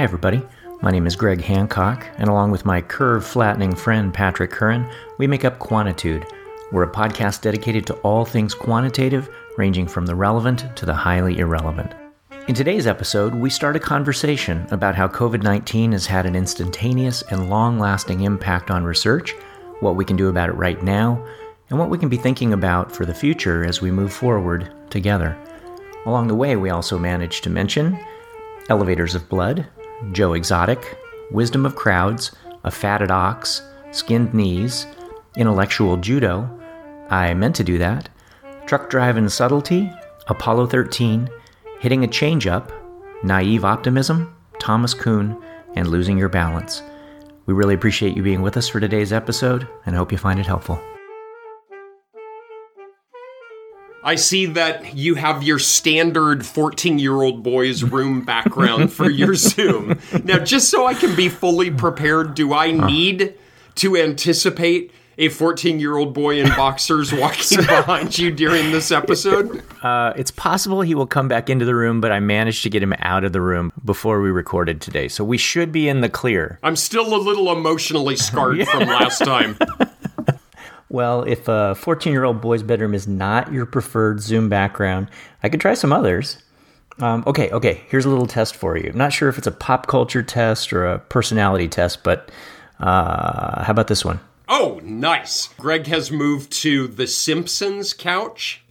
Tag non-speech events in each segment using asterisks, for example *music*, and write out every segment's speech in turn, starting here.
Hi, everybody. My name is Greg Hancock, and along with my curve flattening friend Patrick Curran, we make up Quantitude. We're a podcast dedicated to all things quantitative, ranging from the relevant to the highly irrelevant. In today's episode, we start a conversation about how COVID 19 has had an instantaneous and long lasting impact on research, what we can do about it right now, and what we can be thinking about for the future as we move forward together. Along the way, we also managed to mention Elevators of Blood, Joe Exotic, Wisdom of Crowds, A Fatted Ox, Skinned Knees, Intellectual Judo, I Meant to Do That, Truck Driving Subtlety, Apollo 13, Hitting a Change Up, Naive Optimism, Thomas Kuhn, and Losing Your Balance. We really appreciate you being with us for today's episode and hope you find it helpful. I see that you have your standard 14 year old boy's room background for your *laughs* Zoom. Now, just so I can be fully prepared, do I need to anticipate a 14 year old boy in boxers *laughs* walking behind you during this episode? Uh, it's possible he will come back into the room, but I managed to get him out of the room before we recorded today. So we should be in the clear. I'm still a little emotionally scarred *laughs* from last time. Well, if a 14 year old boy's bedroom is not your preferred Zoom background, I could try some others. Um, okay, okay, here's a little test for you. I'm not sure if it's a pop culture test or a personality test, but uh, how about this one? Oh, nice. Greg has moved to the Simpsons couch.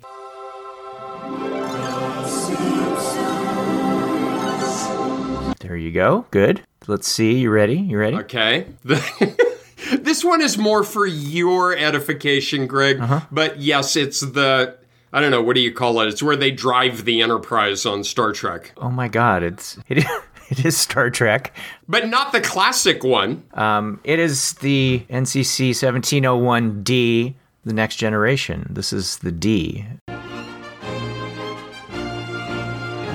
There you go. Good. Let's see. You ready? You ready? Okay. *laughs* *laughs* this one is more for your edification, Greg. Uh-huh. But yes, it's the I don't know what do you call it? It's where they drive the Enterprise on Star Trek, Oh my God! It's *laughs* it, *laughs* it is Star Trek. but not the classic one. Um, it is the NCC 1701D, the Next Generation. This is the D.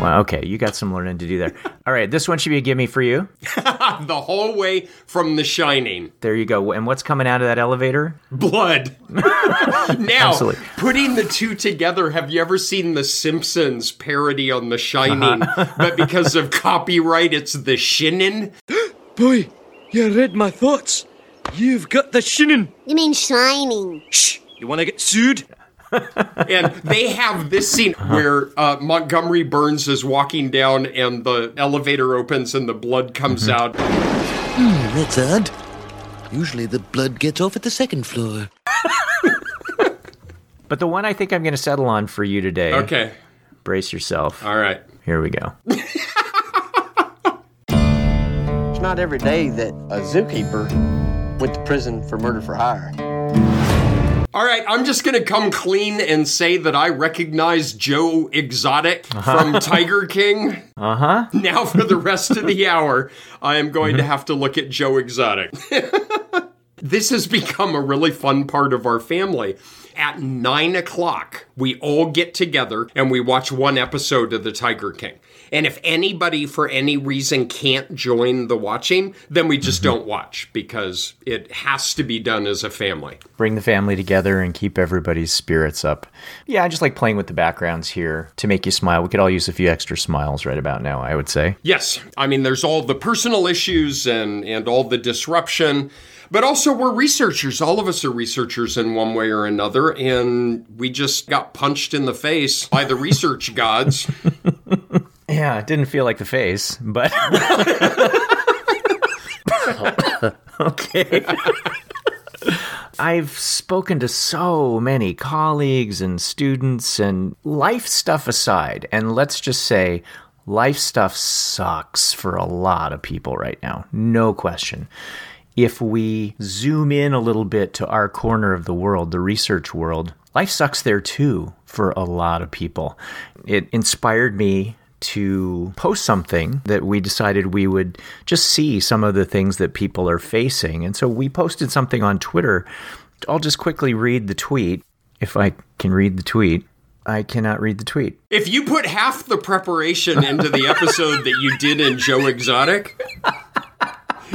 Wow. Okay, you got some learning to do there. *laughs* All right, this one should be a gimme for you. *laughs* the whole way from The Shining. There you go. And what's coming out of that elevator? Blood. *laughs* now, Absolutely. putting the two together, have you ever seen The Simpsons parody on The Shining? Uh-huh. but because of copyright, it's The Shinin? *gasps* Boy, you read my thoughts. You've got the shinin. You mean shining? Shh, you want to get sued? And they have this scene uh-huh. where uh, Montgomery Burns is walking down and the elevator opens and the blood comes mm-hmm. out. Hmm, That's odd. Usually the blood gets off at the second floor. *laughs* But the one I think I'm going to settle on for you today. Okay. Brace yourself. All right. Here we go. *laughs* It's not every day that a zookeeper went to prison for murder for hire. All right, I'm just going to come clean and say that I recognize Joe Exotic from Tiger King. Uh huh. Now, for the rest of the hour, I am going to have to look at Joe Exotic. *laughs* this has become a really fun part of our family. At nine o'clock, we all get together and we watch one episode of The Tiger King. And if anybody, for any reason, can't join the watching, then we just mm-hmm. don't watch because it has to be done as a family. Bring the family together and keep everybody's spirits up. Yeah, I just like playing with the backgrounds here to make you smile. We could all use a few extra smiles right about now, I would say. Yes, I mean, there's all the personal issues and, and all the disruption, but also we're researchers. All of us are researchers in one way or another, and we just got punched in the face by the research gods. *laughs* Yeah, it didn't feel like the face, but. *laughs* okay. I've spoken to so many colleagues and students, and life stuff aside, and let's just say life stuff sucks for a lot of people right now. No question. If we zoom in a little bit to our corner of the world, the research world, life sucks there too for a lot of people. It inspired me to post something that we decided we would just see some of the things that people are facing. And so we posted something on Twitter. I'll just quickly read the tweet if I can read the tweet. I cannot read the tweet. If you put half the preparation into the episode that you did in Joe Exotic,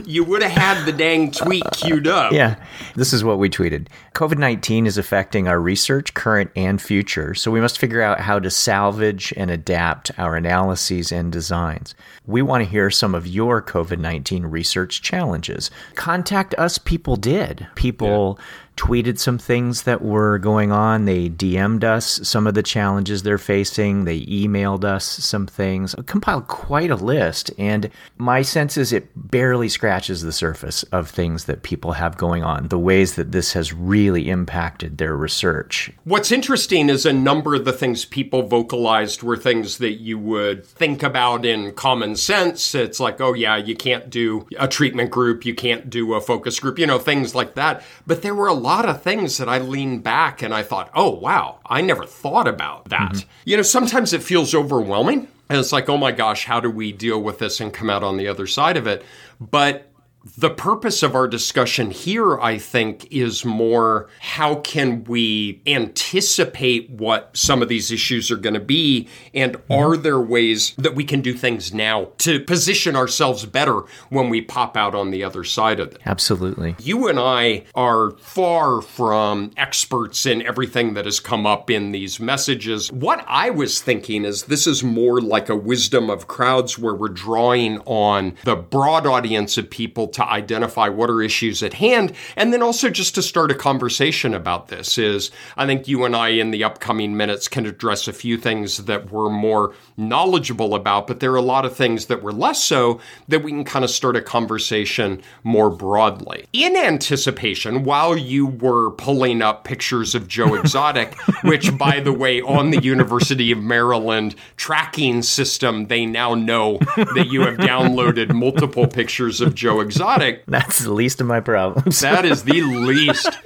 you would have had the dang tweet queued up. Yeah, this is what we tweeted. COVID 19 is affecting our research, current and future, so we must figure out how to salvage and adapt our analyses and designs. We want to hear some of your COVID 19 research challenges. Contact us, people did. People tweeted some things that were going on. They DM'd us some of the challenges they're facing. They emailed us some things. Compiled quite a list. And my sense is it barely scratches the surface of things that people have going on, the ways that this has really impacted their research. What's interesting is a number of the things people vocalized were things that you would think about in common sense. It's like, oh, yeah, you can't do a treatment group, you can't do a focus group, you know, things like that. But there were a lot of things that I leaned back and I thought, oh, wow, I never thought about that. Mm-hmm. You know, sometimes it feels overwhelming. And it's like, oh my gosh, how do we deal with this and come out on the other side of it? But the purpose of our discussion here, I think, is more how can we anticipate what some of these issues are going to be? And mm-hmm. are there ways that we can do things now to position ourselves better when we pop out on the other side of it? Absolutely. You and I are far from experts in everything that has come up in these messages. What I was thinking is this is more like a wisdom of crowds where we're drawing on the broad audience of people to identify what are issues at hand and then also just to start a conversation about this is I think you and I in the upcoming minutes can address a few things that we're more knowledgeable about, but there are a lot of things that we're less so that we can kind of start a conversation more broadly. In anticipation, while you were pulling up pictures of Joe *laughs* Exotic, which by the way, on the University of Maryland tracking system, they now know that you have downloaded multiple pictures of Joe Exotic exotic. *laughs* That's the least of my problems. *laughs* that is the *laughs* least.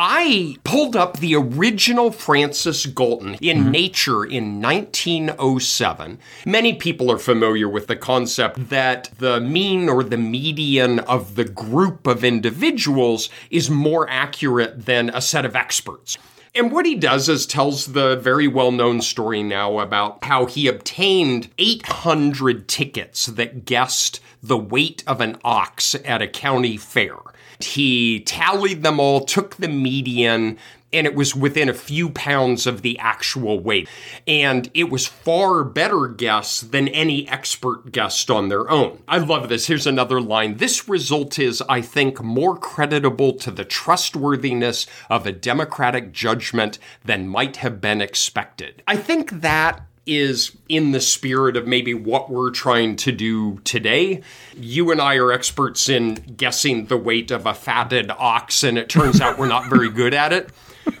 I pulled up the original Francis Galton in mm-hmm. Nature in 1907. Many people are familiar with the concept that the mean or the median of the group of individuals is more accurate than a set of experts. And what he does is tells the very well known story now about how he obtained 800 tickets that guessed the weight of an ox at a county fair. He tallied them all, took the median, and it was within a few pounds of the actual weight. And it was far better guess than any expert guessed on their own. I love this. Here's another line. This result is, I think, more creditable to the trustworthiness of a democratic judgment than might have been expected. I think that is in the spirit of maybe what we're trying to do today. You and I are experts in guessing the weight of a fatted ox, and it turns out we're not very good at it.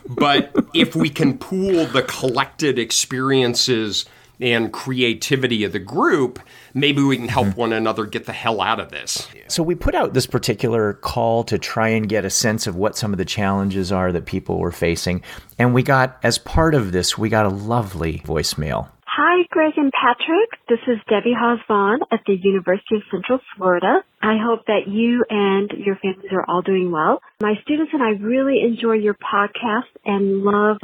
But if we can pool the collected experiences and creativity of the group, maybe we can help hmm. one another get the hell out of this. So we put out this particular call to try and get a sense of what some of the challenges are that people were facing. And we got, as part of this, we got a lovely voicemail Hi, Greg and Patrick. This is Debbie Hahs-Vaughn at the University of Central Florida. I hope that you and your families are all doing well. My students and I really enjoy your podcast and love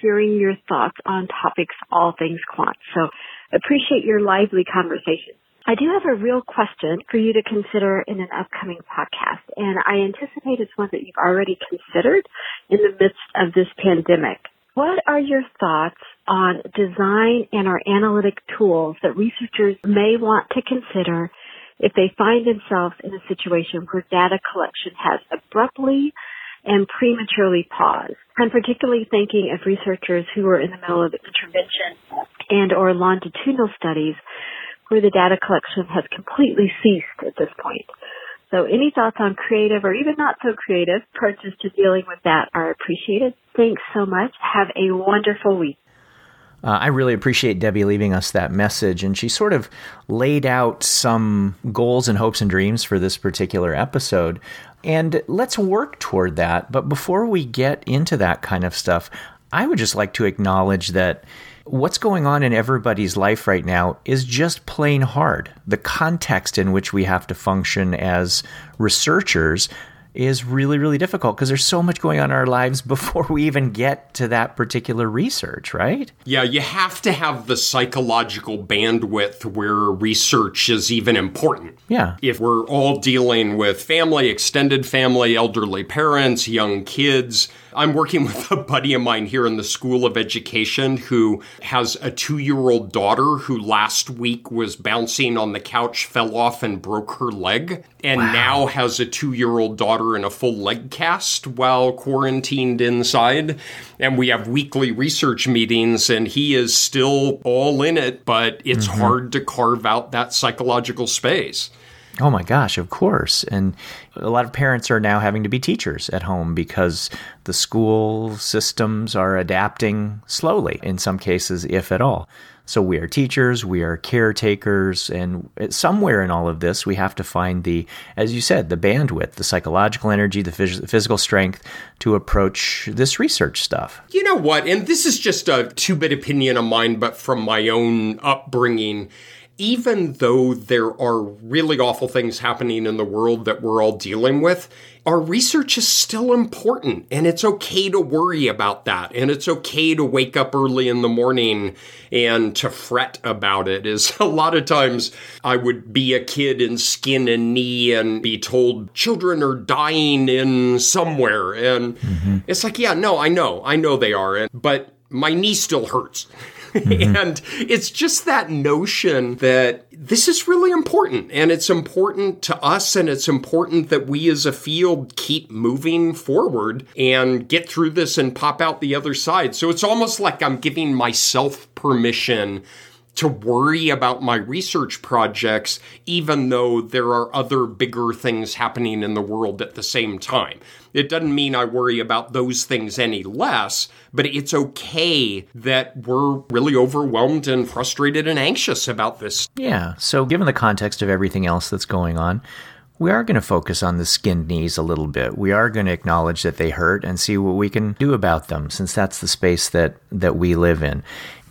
hearing your thoughts on topics all things quant. So appreciate your lively conversation. I do have a real question for you to consider in an upcoming podcast, and I anticipate it's one that you've already considered in the midst of this pandemic. What are your thoughts on design and our analytic tools that researchers may want to consider if they find themselves in a situation where data collection has abruptly and prematurely paused. I'm particularly thinking of researchers who are in the middle of intervention and or longitudinal studies where the data collection has completely ceased at this point. So any thoughts on creative or even not so creative approaches to dealing with that are appreciated. Thanks so much. Have a wonderful week. Uh, I really appreciate Debbie leaving us that message, and she sort of laid out some goals and hopes and dreams for this particular episode. And let's work toward that. But before we get into that kind of stuff, I would just like to acknowledge that what's going on in everybody's life right now is just plain hard. The context in which we have to function as researchers is really, really difficult because there's so much going on in our lives *laughs* before we even get to that particular research, right? Yeah, you have to have the psychological bandwidth where research is even important. Yeah. If we're all dealing with family, extended family, elderly parents, young kids, I'm working *laughs* with a buddy of mine here in the School of Education who has a two year old daughter who last week was bouncing on the couch, fell off, and broke her leg, and wow. now has a two year old daughter in a full leg cast while quarantined inside. And we have weekly research meetings, and he is still all in it, but it's mm-hmm. hard to carve out that psychological space. Oh my gosh, of course. And a lot of parents are now having to be teachers at home because the school systems are adapting slowly, in some cases, if at all. So we are teachers, we are caretakers, and somewhere in all of this, we have to find the, as you said, the bandwidth, the psychological energy, the phys- physical strength to approach this research stuff. You know what? And this is just a two bit opinion of mine, but from my own upbringing even though there are really awful things happening in the world that we're all dealing with, our research is still important and it's okay to worry about that. And it's okay to wake up early in the morning and to fret about it. Is *laughs* a lot of times I would be a kid in skin and knee and be told children are dying in somewhere. And mm-hmm. it's like, yeah, no, I know, I know they are. But my knee still hurts. *laughs* *laughs* Mm-hmm. and it's just that notion that this is really important and it's important to us and it's important that we as a field keep moving forward and get through this and pop out the other side. So it's almost like I'm giving myself permission to worry about my research projects, even though there are other bigger things happening in the world at the same time. It doesn't mean I worry about those things any less, but it's okay that we're really overwhelmed and frustrated and anxious about this. Yeah. So, given the context of everything else that's going on, we are going to focus on the skinned knees a little bit. We are going to acknowledge that they hurt and see what we can do about them since that's the space that that we live in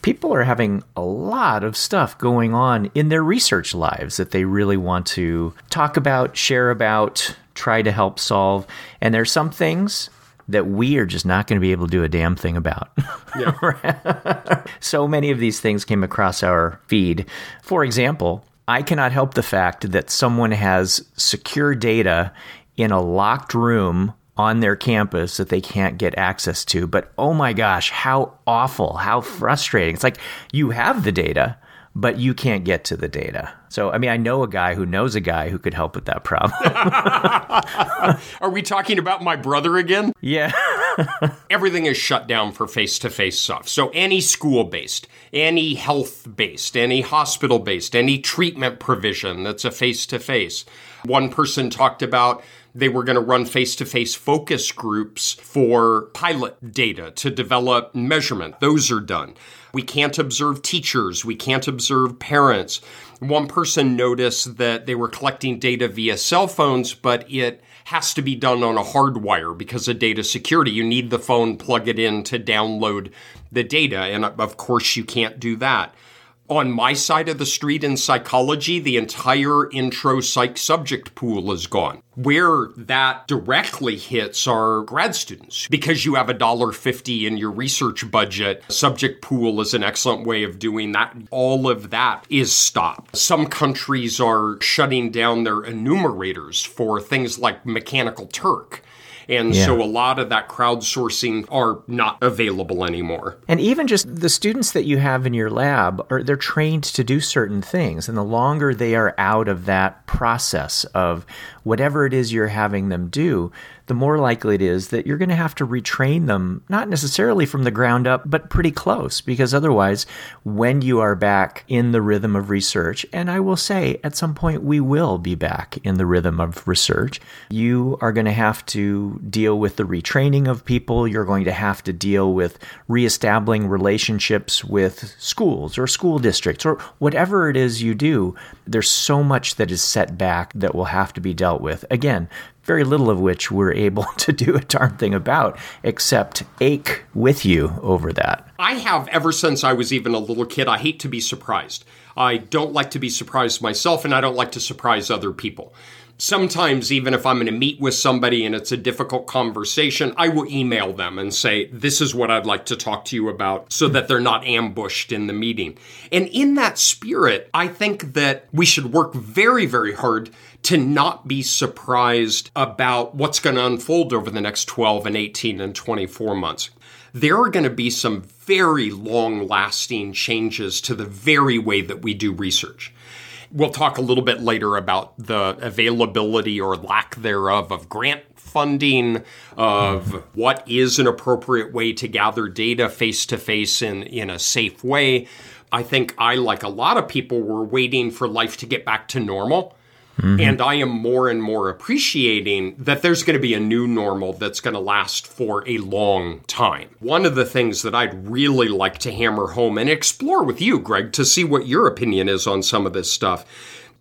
people are having a lot of stuff going on in their research lives that they really want to talk about, share about, try to help solve. And there's some things that we are just not going to be able to do a damn thing about. Yeah. *laughs* so many of these things came across our feed. For example, I cannot help the fact that someone has secure data in a locked room on their campus that they can't get access to. But oh my gosh, how awful, how frustrating. It's like you have the data, but you can't get to the data. So, I mean, I know a guy who knows a guy who could help with that problem. *laughs* Are we talking about my brother again? Yeah. *laughs* Everything is shut down for face to face stuff. So, any school based, any health based, any hospital based, any treatment provision that's a face to face. One person talked about they were going to run face to face focus groups for pilot data to develop measurement. Those are done. We can't observe teachers. We can't observe parents. One person noticed that they were collecting data via cell phones, but it has to be done on a hard wire because of data security. You need the phone, plug it in to download the data. And of course, you can't do that on my side of the street in psychology, the entire intro psych subject pool is gone. Where that directly hits are grad students. Because you have a dollar fifty in your research budget, subject pool is an excellent way of doing that. All of that is stopped. Some countries are shutting down their enumerators for things like Mechanical Turk and yeah. so a lot of that crowdsourcing are not available anymore. And even just the students that you have in your lab are they're trained to do certain things. And the longer they are out of that process of whatever it is you're having them do, the more likely it is that you're going to have to retrain them, not necessarily from the ground up, but pretty close, because otherwise, when you are back in the rhythm of research, and I will say at some point we will be back in the rhythm of research, you are going to have to deal with the retraining of people. You're going to have to deal with reestablishing relationships with schools or school districts or whatever it is you do. There's so much that is set back that will have to be dealt with. Again, very little of which we're able *laughs* to do a darn thing about except ache with you over that. I have ever since I was even a little kid. I hate to be surprised. I don't like to be surprised myself, and I don't like to surprise other people. Sometimes, even if I'm going to meet with somebody and it's a difficult conversation, I will email them and say, This is what I'd like to talk to you about so that they're not ambushed in the meeting. And in that spirit, I think that we should work very, very hard to not be surprised about what's going to unfold over the next 12 and 18 and 24 months. There are going to be some very long lasting changes to the very way that we do research. We'll talk a little bit later about the availability or lack thereof of grant funding, of what is an appropriate way to gather data face to face in in a safe way. I think I, like a lot of people, were waiting for life to get back to normal. Mm-hmm. And I am more and more appreciating that there's going to be a new normal that's going to last for a long time. One of the things that I'd really like to hammer home and explore with you, Greg, to see what your opinion is on some of this stuff.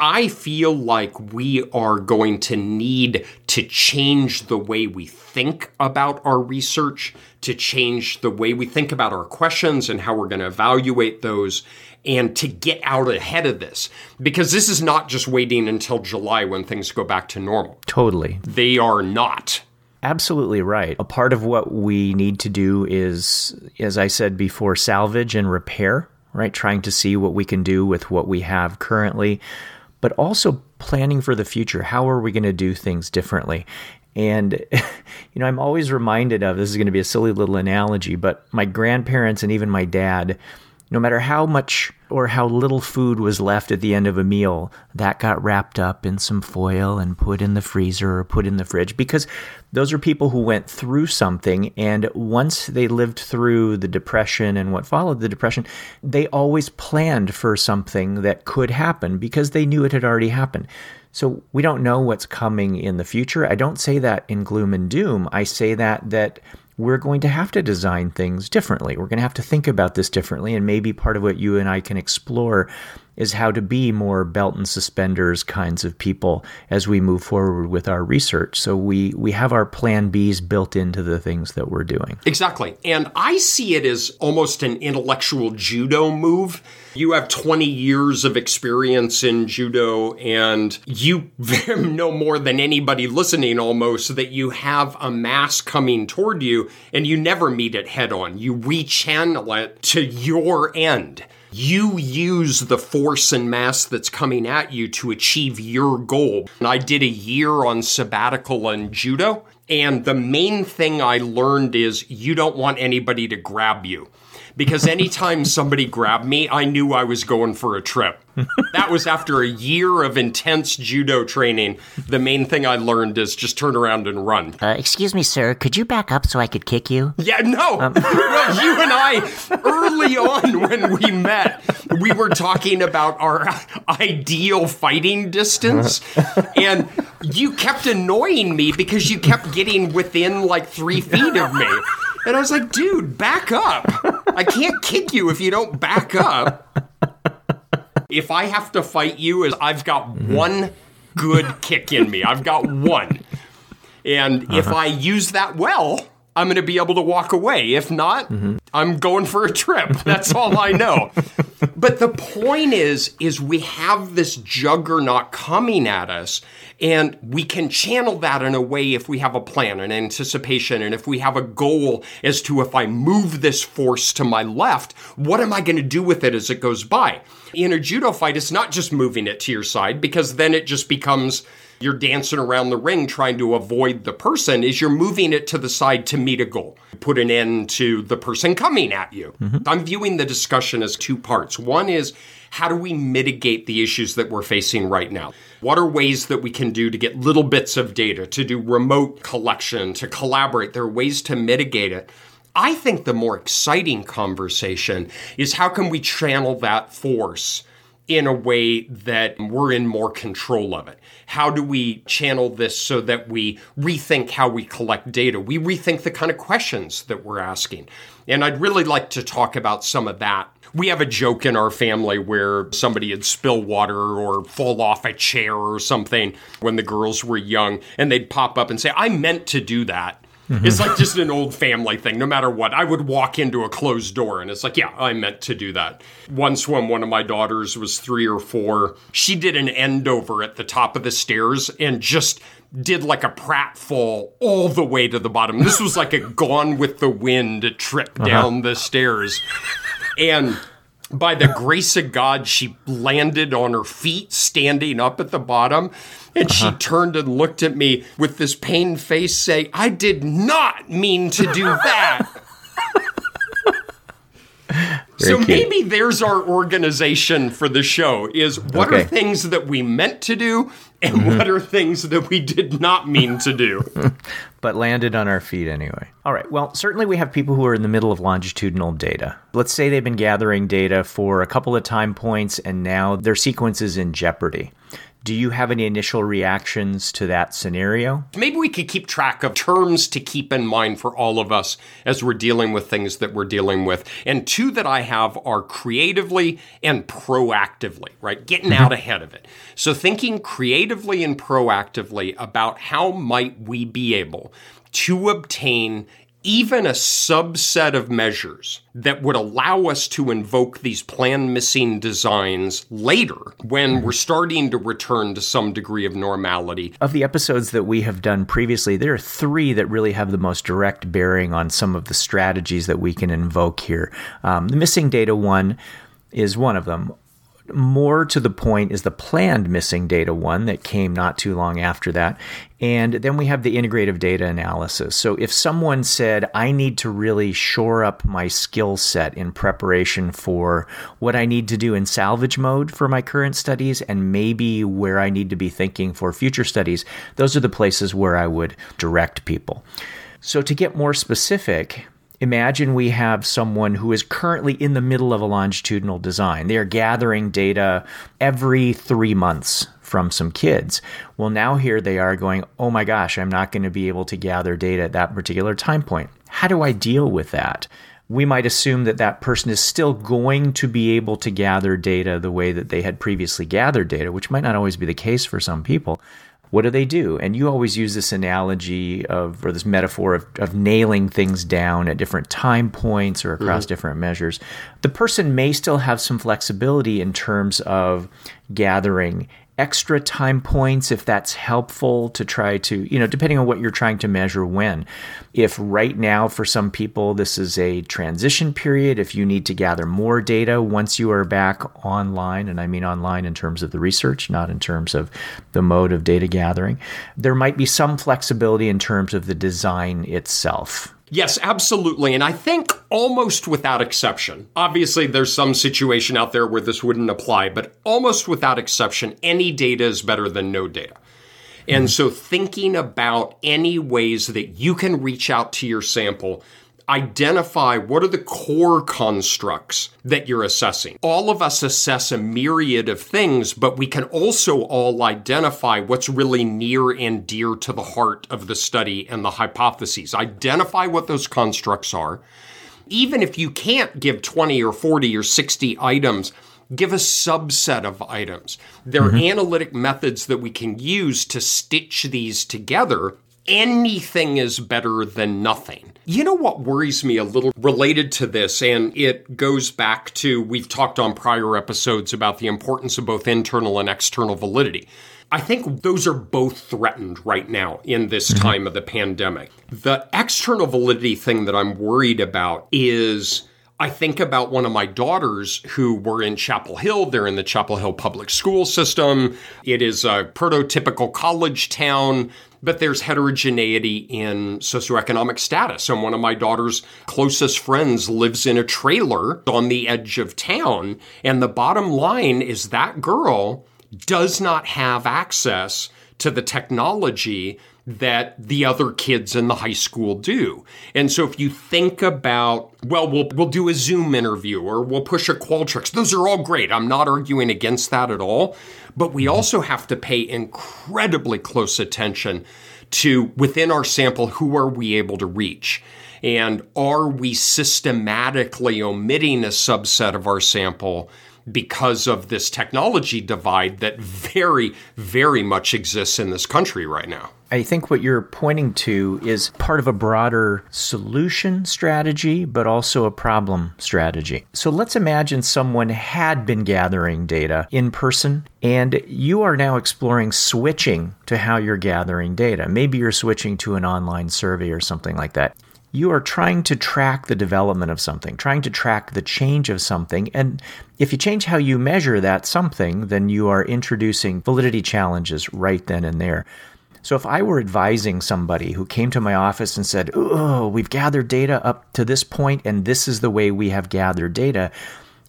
I feel like we are going to need to change the way we think about our research, to change the way we think about our questions and how we're going to evaluate those and to get out ahead of this because this is not just waiting until July when things go back to normal. Totally. They are not. Absolutely right. A part of what we need to do is, as I said before, salvage and repair, right? Trying to see what we can do with what we have currently, but also planning for the future. How are we going to do things differently? And, *laughs* you know, I'm always reminded of this is going to be a silly little analogy, but my grandparents and even my dad no matter how much or how little food was left at the end of a meal, that got wrapped up in some foil and put in the freezer or put in the fridge because those are people who went through something. And once they lived through the depression and what followed the depression, they always planned for something that could happen because they knew it had already happened. So we don't know what's coming in the future. I don't say that in gloom and doom. I say that that we're going to have to design things differently. We're going to have to think about this differently. And maybe part of what you and I can explore is how to be more belt and suspenders kinds of people as we move forward with our research. So we, we have our plan Bs built into the things that we're doing. Exactly. And I see it as almost an intellectual judo move. You have 20 years of experience in judo, and you *laughs* know more than anybody listening almost that you have a mass coming toward you, and you never meet it head on. You rechannel it to your end. You use the force and mass that's coming at you to achieve your goal. And I did a year on sabbatical in judo, and the main thing I learned is you don't want anybody to grab you because anytime somebody grabbed me, I knew I was going for a trip. that was after a year of intense judo training. The main thing I learned is just turn around and run. Uh, excuse me, sir. Could you back up so I could kick you? Yeah, no. Um. *laughs* well, you and I, early on when we met, we were talking about our ideal fighting distance. And you kept annoying me because you kept getting within like three feet of me. And I was like, dude, back up. I can't kick you if you don't back up. If I have to fight you, is I've got mm-hmm. one good kick in me. I've got one. And uh-huh. if I use that well, I'm going to be able to walk away. If not, mm-hmm. I'm going for a trip. That's all I know. but the point is is we have this juggernaut coming at us and we can channel that in a way if we have a plan, an anticipation, and if we have a goal as to if I move this force to my left, what am I going to do with it as it goes by? In a judo fight, it's not just moving it to your side because then it just becomes you're dancing around the ring trying to avoid the person is you're moving it to the side to meet a goal. Put an end to the person coming at you. Mm-hmm. i'm viewing the discussion as two parts. One is how do we mitigate the issues that we're facing right now? What are ways that we can do to get little bits of data to do remote collection to collaborate? There are ways to mitigate it. I think the more exciting conversation is how can we channel that force in a way that we're in more control of it? How do we channel this so that we rethink how we collect data? We rethink the kind of questions that we're asking. And I'd really like to talk about some of that. We have a joke in our family where somebody would spill water or fall off a chair or something when the girls were young, and they'd pop up and say, I meant to do that. It's like just an old family thing. No matter what, I would walk into a closed door and it's like, yeah, I meant to do that. Once when one of my daughters was three or four, she did an end over at the top of the stairs and just did like a pratfall all the way to the bottom. This was like a *laughs* gone with the wind trip uh-huh. down the stairs. And by the grace of God, she landed on her feet, standing up at the bottom. And she uh-huh. turned and looked at me with this pained face, saying, I did not mean to do that. *laughs* so cute. maybe there's our organization for the show is what are things that we meant to do and mm-hmm. what are things that we did not mean to do *laughs* but landed on our feet anyway. All right. Well, certainly we have people who are in the middle of longitudinal data. Let's say they've been gathering data for a couple of time points and now their sequence is in jeopardy. Do you have any initial reactions to that scenario? Maybe we could keep track of terms to keep in mind for all of us as we're dealing with things that we're dealing with. And two that I have are creatively and proactively, right? Getting mm-hmm. out ahead of it. So thinking creatively and proactively about how might we be able to obtain even a subset of measures that would allow us to invoke these plan missing designs later when we're starting to return to some degree of normality Of the episodes that we have done previously, there are three that really have the most direct bearing on some of the strategies that we can invoke here. Um, the missing data one is one of them. More to the point is the planned missing data one that came not too long after that. And then we have the integrative data analysis. So if someone said, I need to really shore up my skill set in preparation for what I need to do in salvage mode for my current studies and maybe where I need to be thinking for future studies, those are the places where I would direct people. So to get more specific, Imagine we have someone who is currently in the middle of a longitudinal design. They are gathering data every three months from some kids. Well, now here they are going, oh my gosh, I'm not going to be able to gather data at that particular time point. How do I deal with that? We might assume that that person is still going to be able to gather data the way that they had previously gathered data, which might not always be the case for some people what do they do? And you always use this analogy of, or this metaphor of, of nailing things down at different time points or across mm-hmm. different measures. The person may still have some flexibility in terms of gathering extra time points if that's helpful to try to, you know, depending on what you're trying to measure when. If right now for some people this is a transition period, if you need to gather more data once you are back online, and I mean online in terms of the research, not in terms of the mode of data gathering, there might be some flexibility in terms of the design itself. Yes, absolutely. And I think almost without exception, obviously there's some situation out there where this wouldn't apply, but almost without exception, any data is better than no data. And so thinking about any ways that you can reach out to your sample, identify what are the core constructs that you're assessing. All of us assess a myriad of things, but we can also all identify what's really near and dear to the heart of the study and the hypotheses. Identify what those constructs are. Even if you can't give 20 or 40 or 60 items, give a subset of items. There are mm-hmm. analytic methods that we can use to stitch these together anything is better than nothing. You know what worries me a little related to this, and it goes back to we've talked on prior episodes about the importance of both internal and external validity. I think those are both threatened right now in this mm-hmm. time of the pandemic. The external validity thing that I'm worried about is I think about one of my daughters who were in Chapel Hill. They're in the Chapel Hill public school system. It is a prototypical college town, but there's heterogeneity in socioeconomic status. And one of my daughter's closest friends lives in a trailer on the edge of town. And the bottom line is that girl does not have access to the technology that the other kids in the high school do. And so if you think about, well, we'll, we'll do a Zoom interview or we'll push a Qualtrics, those are all great. I'm not arguing against that at all. But we mm-hmm. also have to pay incredibly close attention to within our sample, who are we able to reach? And are we systematically omitting a subset of our sample because of this technology divide that very, very much exists in this country right now? I think what you're pointing to is part of a broader solution strategy, but also a problem strategy. So let's imagine someone had been gathering data in person and you are now exploring switching to how you're gathering data. Maybe you're switching to an online survey or something like that you are trying to track the development of something, trying to track the change of something. And if you change how you measure that something, then you are introducing validity challenges right then and there. So if I were advising somebody who came to my office and said, Oh, we've gathered data up to this point, and this is the way we have gathered data,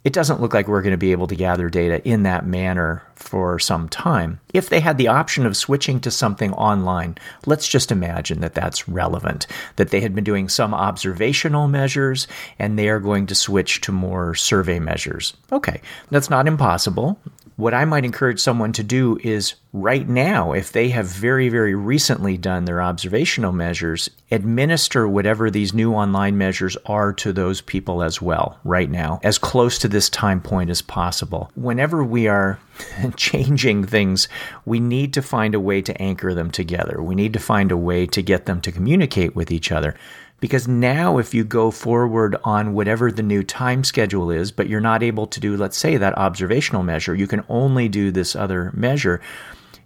it doesn't look like we're going to be able to gather data in that manner for some time. If they had the option of switching to something online, let's just imagine that that's relevant, that they had been doing some observational measures and they are going to switch to more survey measures. Okay, that's not impossible. What I might encourage someone to do is right now, if they have very, very recently done their observational measures, administer whatever these new online measures are to those people as well, right now, as close to this time point as possible. Whenever we are *laughs* changing things, we need to find a way to anchor them together. We need to find a way to get them to communicate with each other. Because now, if you go forward on whatever the new time schedule is, but you're not able to do, let's say, that observational measure, you can only do this other measure.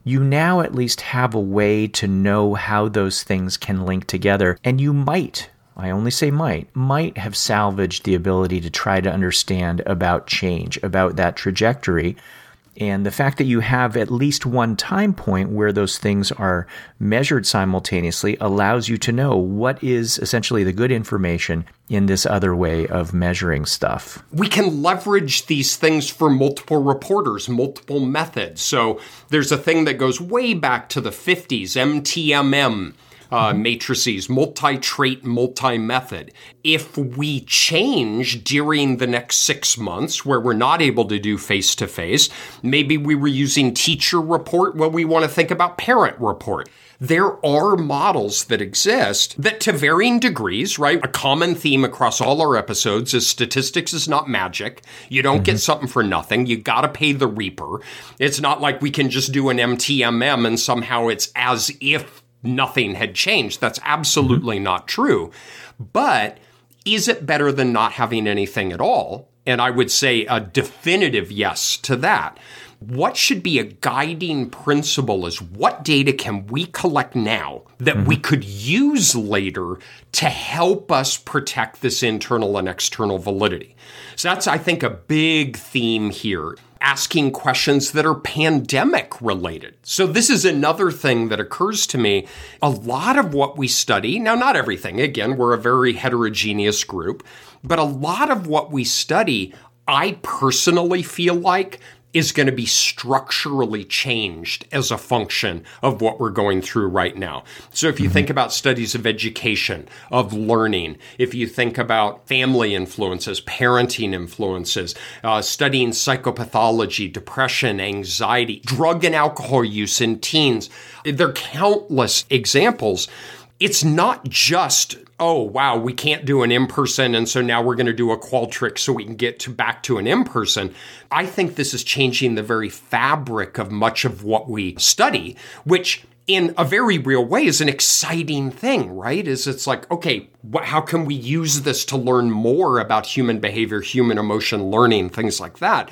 You now at least have a way to know how those things can link together. And you might, I only say might, might have salvaged the ability to try to understand about change, about that trajectory and the fact that you have at least one time point where those things are measured simultaneously allows you to know what is essentially the good information in this other way of measuring stuff. We can leverage these things for multiple reporters, multiple methods. So there's a thing that goes way back to the 50s, MTMM uh, matrices, multi trait, multi method. If we change during the next six months where we're not able to do face to face, maybe we were using teacher report, well, we want to think about parent report there are models that exist that to varying degrees, right? A common theme across all our episodes is statistics is not magic. You don't mm-hmm. get something for nothing. You got to pay the reaper. It's not like we can just do an MTMM and somehow it's as if nothing had changed. That's absolutely mm-hmm. not true. But is it better than not having anything at all? And I would say a definitive yes to that. What should be a guiding principle is what data can we collect now that mm-hmm. we could use later to help us protect this internal and external validity? So that's, I think, a big theme here asking questions that are pandemic related. So, this is another thing that occurs to me. A lot of what we study, now, not everything, again, we're a very heterogeneous group, but a lot of what we study, I personally feel like is going to be structurally changed as a function of what we're going through right now. So if you think about studies of education, of learning, if you think about family influences, parenting influences, uh, studying psychopathology, depression, anxiety, drug and alcohol use in teens, there are countless examples. It's not just oh wow we can't do an in-person and so now we're going to do a qualtrics so we can get to back to an in-person. I think this is changing the very fabric of much of what we study which in a very real way is an exciting thing right? Is it's like okay wh- how can we use this to learn more about human behavior human emotion learning things like that?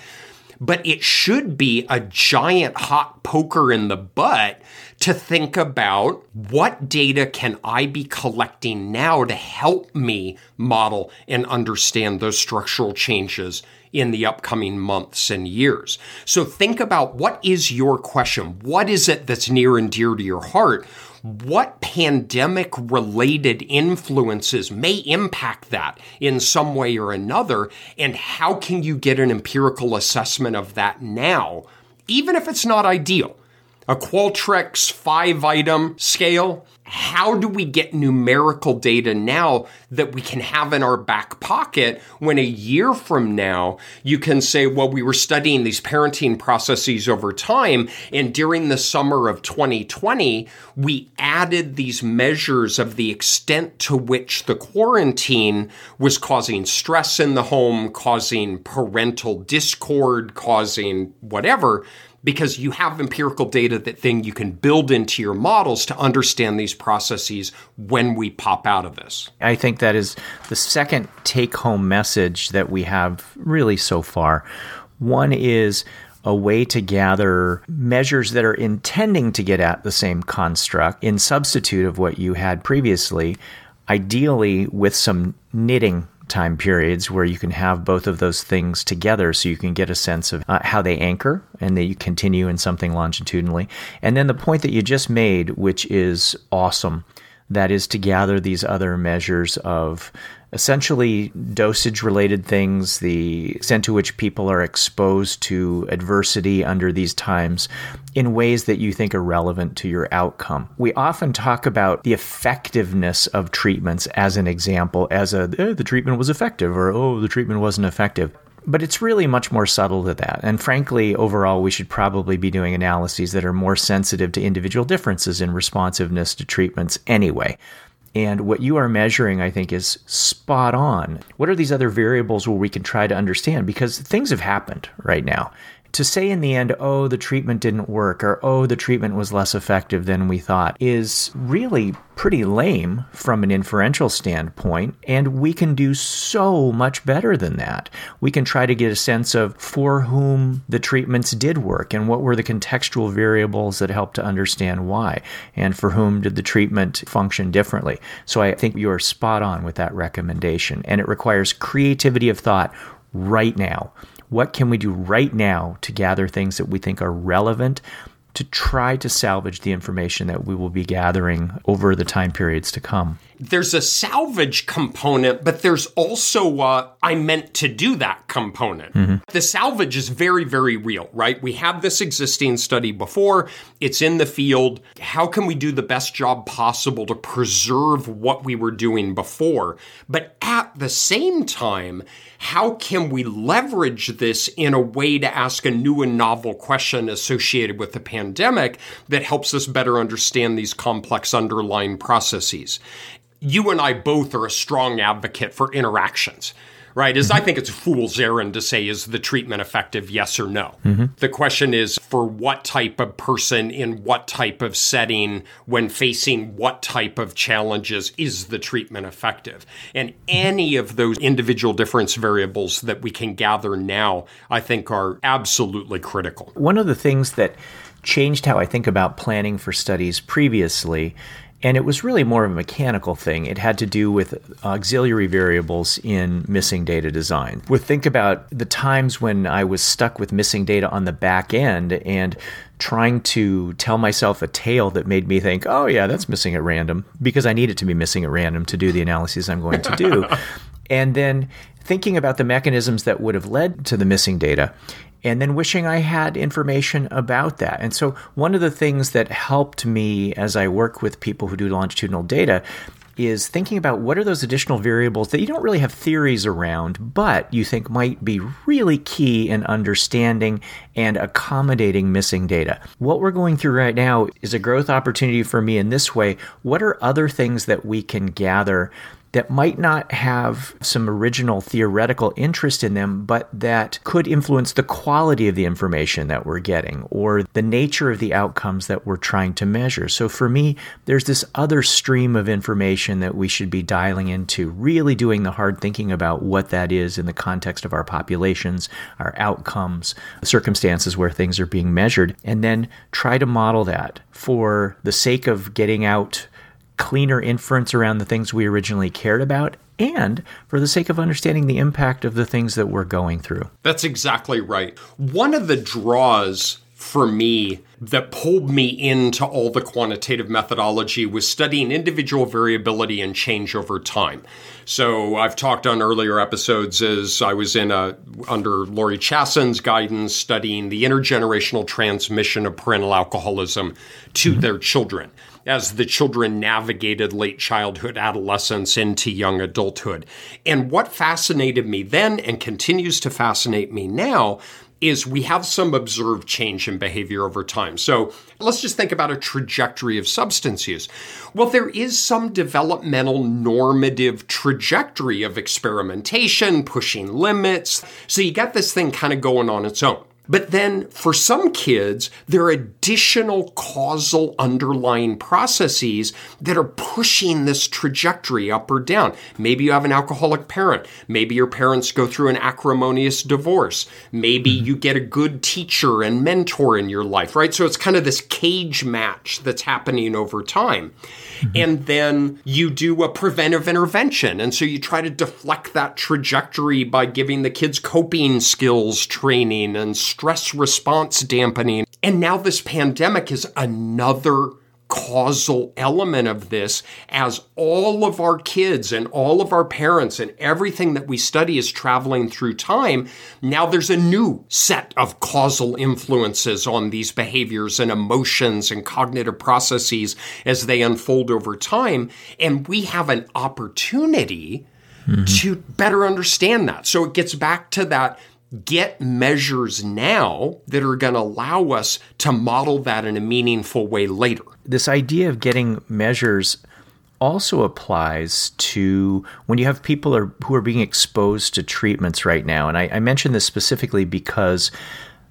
But it should be a giant hot poker in the butt to think about what data can I be collecting now to help me model and understand those structural changes in the upcoming months and years. So think about what is your question? What is it that's near and dear to your heart? What pandemic related influences may impact that in some way or another? And how can you get an empirical assessment of that now, even if it's not ideal? A Qualtrics five item scale. How do we get numerical data now that we can have in our back pocket when a year from now you can say, well, we were studying these parenting processes over time. And during the summer of 2020, we added these measures of the extent to which the quarantine was causing stress in the home, causing parental discord, causing whatever because you have empirical data that then you can build into your models to understand these processes when we pop out of this. I think that is the second take home message that we have really so far. One is a way to gather measures that are intending to get at the same construct in substitute of what you had previously, ideally with some knitting time periods where you can have both of those things together so you can get a sense of uh, how they anchor and that you continue in something longitudinally. And then the point that you just made, which is awesome, that is to gather these other measures of essentially dosage related things, the extent to which people are exposed to adversity under these times in ways that you think are relevant to your outcome. We often talk about the effectiveness of treatments as an example, as a eh, the treatment was effective or oh, the treatment wasn't effective. But it's really much more subtle than that. And frankly, overall, we should probably be doing analyses that are more sensitive to individual differences in responsiveness to treatments anyway. And what you are measuring, I think, is spot on. What are these other variables where we can try to understand? Because things have happened right now to say in the end, oh, the treatment didn't work or oh, the treatment was less effective than we thought is really pretty lame from an inferential standpoint. And we can do so much better than that. We can try to get a sense of for whom the treatments did work and what were the contextual variables that helped to understand why, and for whom did the treatment function differently. So I think you're spot on with that recommendation. And it requires creativity of thought right now. What can we do right now to gather things that we think are relevant to try to salvage the information that we will be gathering over the time periods to come? There's a salvage component, but there's also a I meant to do that component. Mm-hmm. The salvage is very, very real, right? We have this existing study before, it's in the field. How can we do the best job possible to preserve what we were doing before? But at the same time, how can we leverage this in a way to ask a new and novel question associated with the pandemic that helps us better understand these complex underlying processes? You and I both are a strong advocate for interactions right? Is mm-hmm. I think it's a fool's errand to say, is the treatment effective, yes or no? Mm-hmm. The question is for what type of person in what type of setting when facing what type of challenges is the treatment effective? And any of those individual difference variables that we can gather now, I think are absolutely critical. One of the things that changed how I think about planning for studies previously and it was really more of a mechanical thing. It had to do with auxiliary variables in missing data design. Would think about the times when I was stuck with missing data on the back end and trying to tell myself a tale that made me think, oh, yeah, that's missing at random, because I need it to be missing at random to do the analyses I'm going to do. *laughs* and then thinking about the mechanisms that would have led to the missing data and then wishing I had information about that. And so, one of the things that helped me as I work with people who do longitudinal data is thinking about what are those additional variables that you don't really have theories around, but you think might be really key in understanding and accommodating missing data. What we're going through right now is a growth opportunity for me in this way. What are other things that we can gather that might not have some original theoretical interest in them, but that could influence the quality of the information that we're getting or the nature of the outcomes that we're trying to measure. So for me, there's this other stream of information that we should be dialing into, really doing the hard thinking about what that is in the context of our populations, our outcomes, circumstances where things are being measured, and then try to model that for the sake of getting out cleaner inference around the things we originally cared about and for the sake of understanding the impact of the things that we're going through. That's exactly right. One of the draws for me that pulled me into all the quantitative methodology was studying individual variability and change over time. So I've talked on earlier episodes as I was in a under Laurie Chassin's guidance studying the intergenerational transmission of parental alcoholism to mm-hmm. their children as the children navigated late childhood, adolescence into young adulthood. And what fascinated me then and continues to fascinate me now is we have some observed change in behavior over time. So let's just think about a trajectory of substance use. Well, there is some developmental normative trajectory of experimentation, pushing limits. So you get this thing kind of going on its own. But then for some kids, there are additional causal underlying processes that are pushing this trajectory up or down. Maybe you have an alcoholic parent. Maybe your parents go through an acrimonious divorce. Maybe mm-hmm. you get a good teacher and mentor in your life, right? So it's kind of this cage match that's happening over time. Mm-hmm. And then you do a preventive intervention. And so you try to deflect that trajectory by giving the kids coping skills training and stress response dampening. And now this pandemic is another causal element of this as all of our kids and all of our parents and everything that we study is traveling through time. Now there's a new set of causal influences on these behaviors and emotions and cognitive processes as they unfold over time. And we have an opportunity mm-hmm. to better understand that. So it gets back to that get measures now that are going to allow us to model that in a meaningful way later. This idea of getting measures also applies to when you have people are, who are being exposed to treatments right now. And I, I mention this specifically because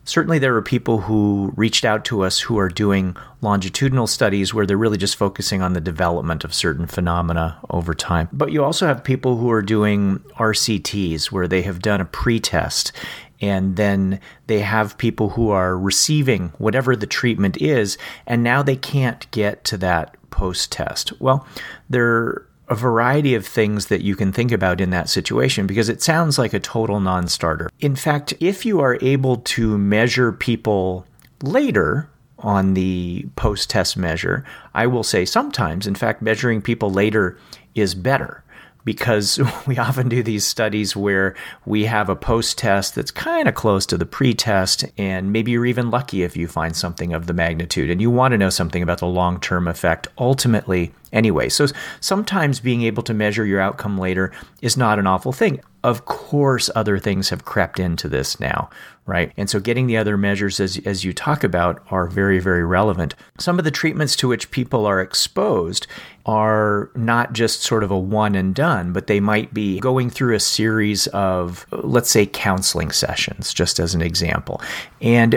certainly there are people who reached out to us who are doing longitudinal studies where they're really just focusing on the development of certain phenomena over time. But you also have people who are doing RCTs where they have done a pretest and then they have people who are receiving whatever the treatment is and now they can't get to that post test. Well, there a variety of things that you can think about in that situation because it sounds like a total non starter. In fact, if you are able to measure people later on the post test measure, I will say sometimes, in fact, measuring people later is better because *laughs* we often do these studies where we have a post test that's kind of close to the pre test, and maybe you're even lucky if you find something of the magnitude, and you want to know something about the long term effect ultimately anyway. So sometimes being able to measure your outcome later is not an awful thing. Of course, other things have crept into this now, right? And so getting the other measures, as, as you talk about, are very, very relevant. Some of the treatments to which people are exposed are not just sort of a one and done, but they might be going through a series of, let's say, counseling sessions, just as an example. And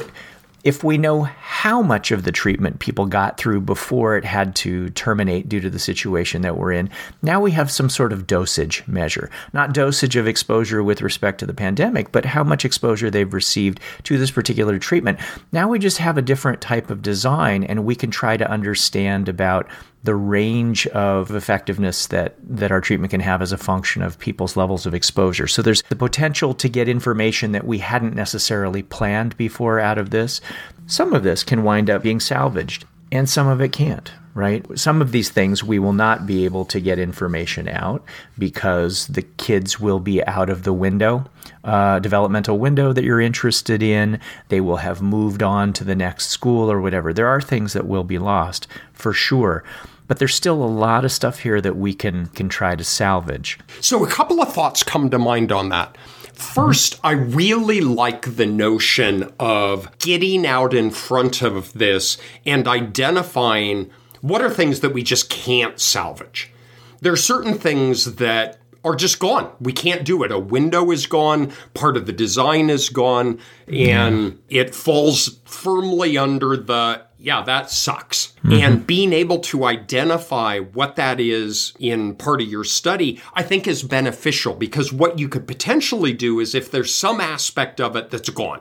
if we know how much of the treatment people got through before it had to terminate due to the situation that we're in, now we have some sort of dosage measure. Not dosage of exposure with respect to the pandemic, but how much exposure they've received to this particular treatment. Now we just have a different type of design and we can try to understand about the range of effectiveness that, that our treatment can have as a function of people's levels of exposure. So there's the potential to get information that we hadn't necessarily planned before out of this. Some of this can wind up being salvaged, and some of it can't right? Some of these things we will not be able to get information out because the kids will be out of the window, uh, developmental window that you're interested in. They will have moved on to the next school or whatever. There are things that will be lost for sure but there's still a lot of stuff here that we can can try to salvage. So a couple of thoughts come to mind on that. First, I really like the notion of getting out in front of this and identifying what are things that we just can't salvage. There are certain things that are just gone. We can't do it. A window is gone, part of the design is gone, and it falls firmly under the yeah, that sucks. Mm-hmm. And being able to identify what that is in part of your study, I think is beneficial because what you could potentially do is if there's some aspect of it that's gone,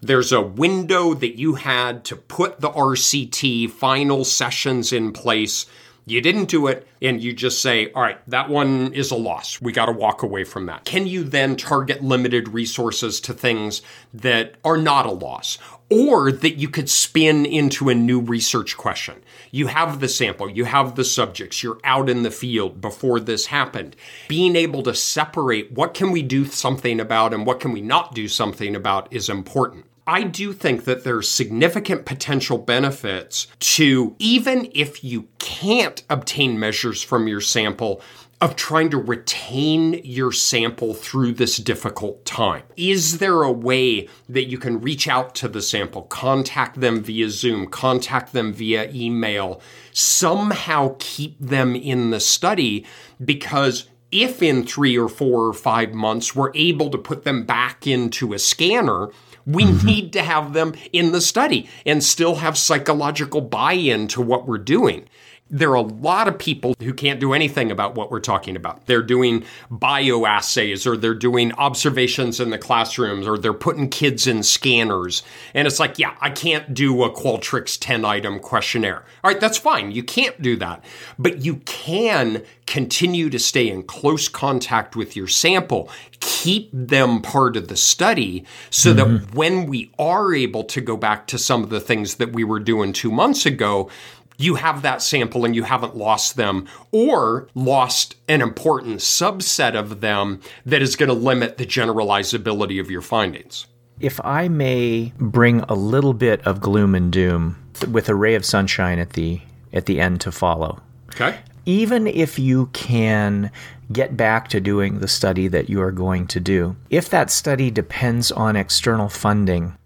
there's a window that you had to put the RCT final sessions in place you didn't do it, and you just say, all right, that one is a loss. We got to walk away from that. Can you then target limited resources to things that are not a loss? Or that you could spin into a new research question. You have the sample, you have the subjects, you're out in the field before this happened. Being able to separate what can we do something about and what can we not do something about is important. I do think that there's significant potential benefits to, even if you can't obtain measures from your sample, of trying to retain your sample through this difficult time. Is there a way that you can reach out to the sample, contact them via Zoom, contact them via email, somehow keep them in the study? Because if in three or four or five months we're able to put them back into a scanner, we mm-hmm. need to have them in the study and still have psychological buy in to what we're doing. There are a lot of people who can't do anything about what we're talking about. They're doing bioassays or they're doing observations in the classrooms or they're putting kids in scanners. And it's like, yeah, I can't do a Qualtrics 10 item questionnaire. All right, that's fine. You can't do that. But you can continue to stay in close contact with your sample, keep them part of the study so that mm-hmm. when we are able to go back to some of the things that we were doing two months ago, you have that sample and you haven't lost them or lost an important subset of them that is going to limit the generalizability of your findings. If I may bring a little bit of gloom and doom with a ray of sunshine at the at the end to follow. Okay. Even if you can get back to doing the study that you are going to do, if that study depends on external funding,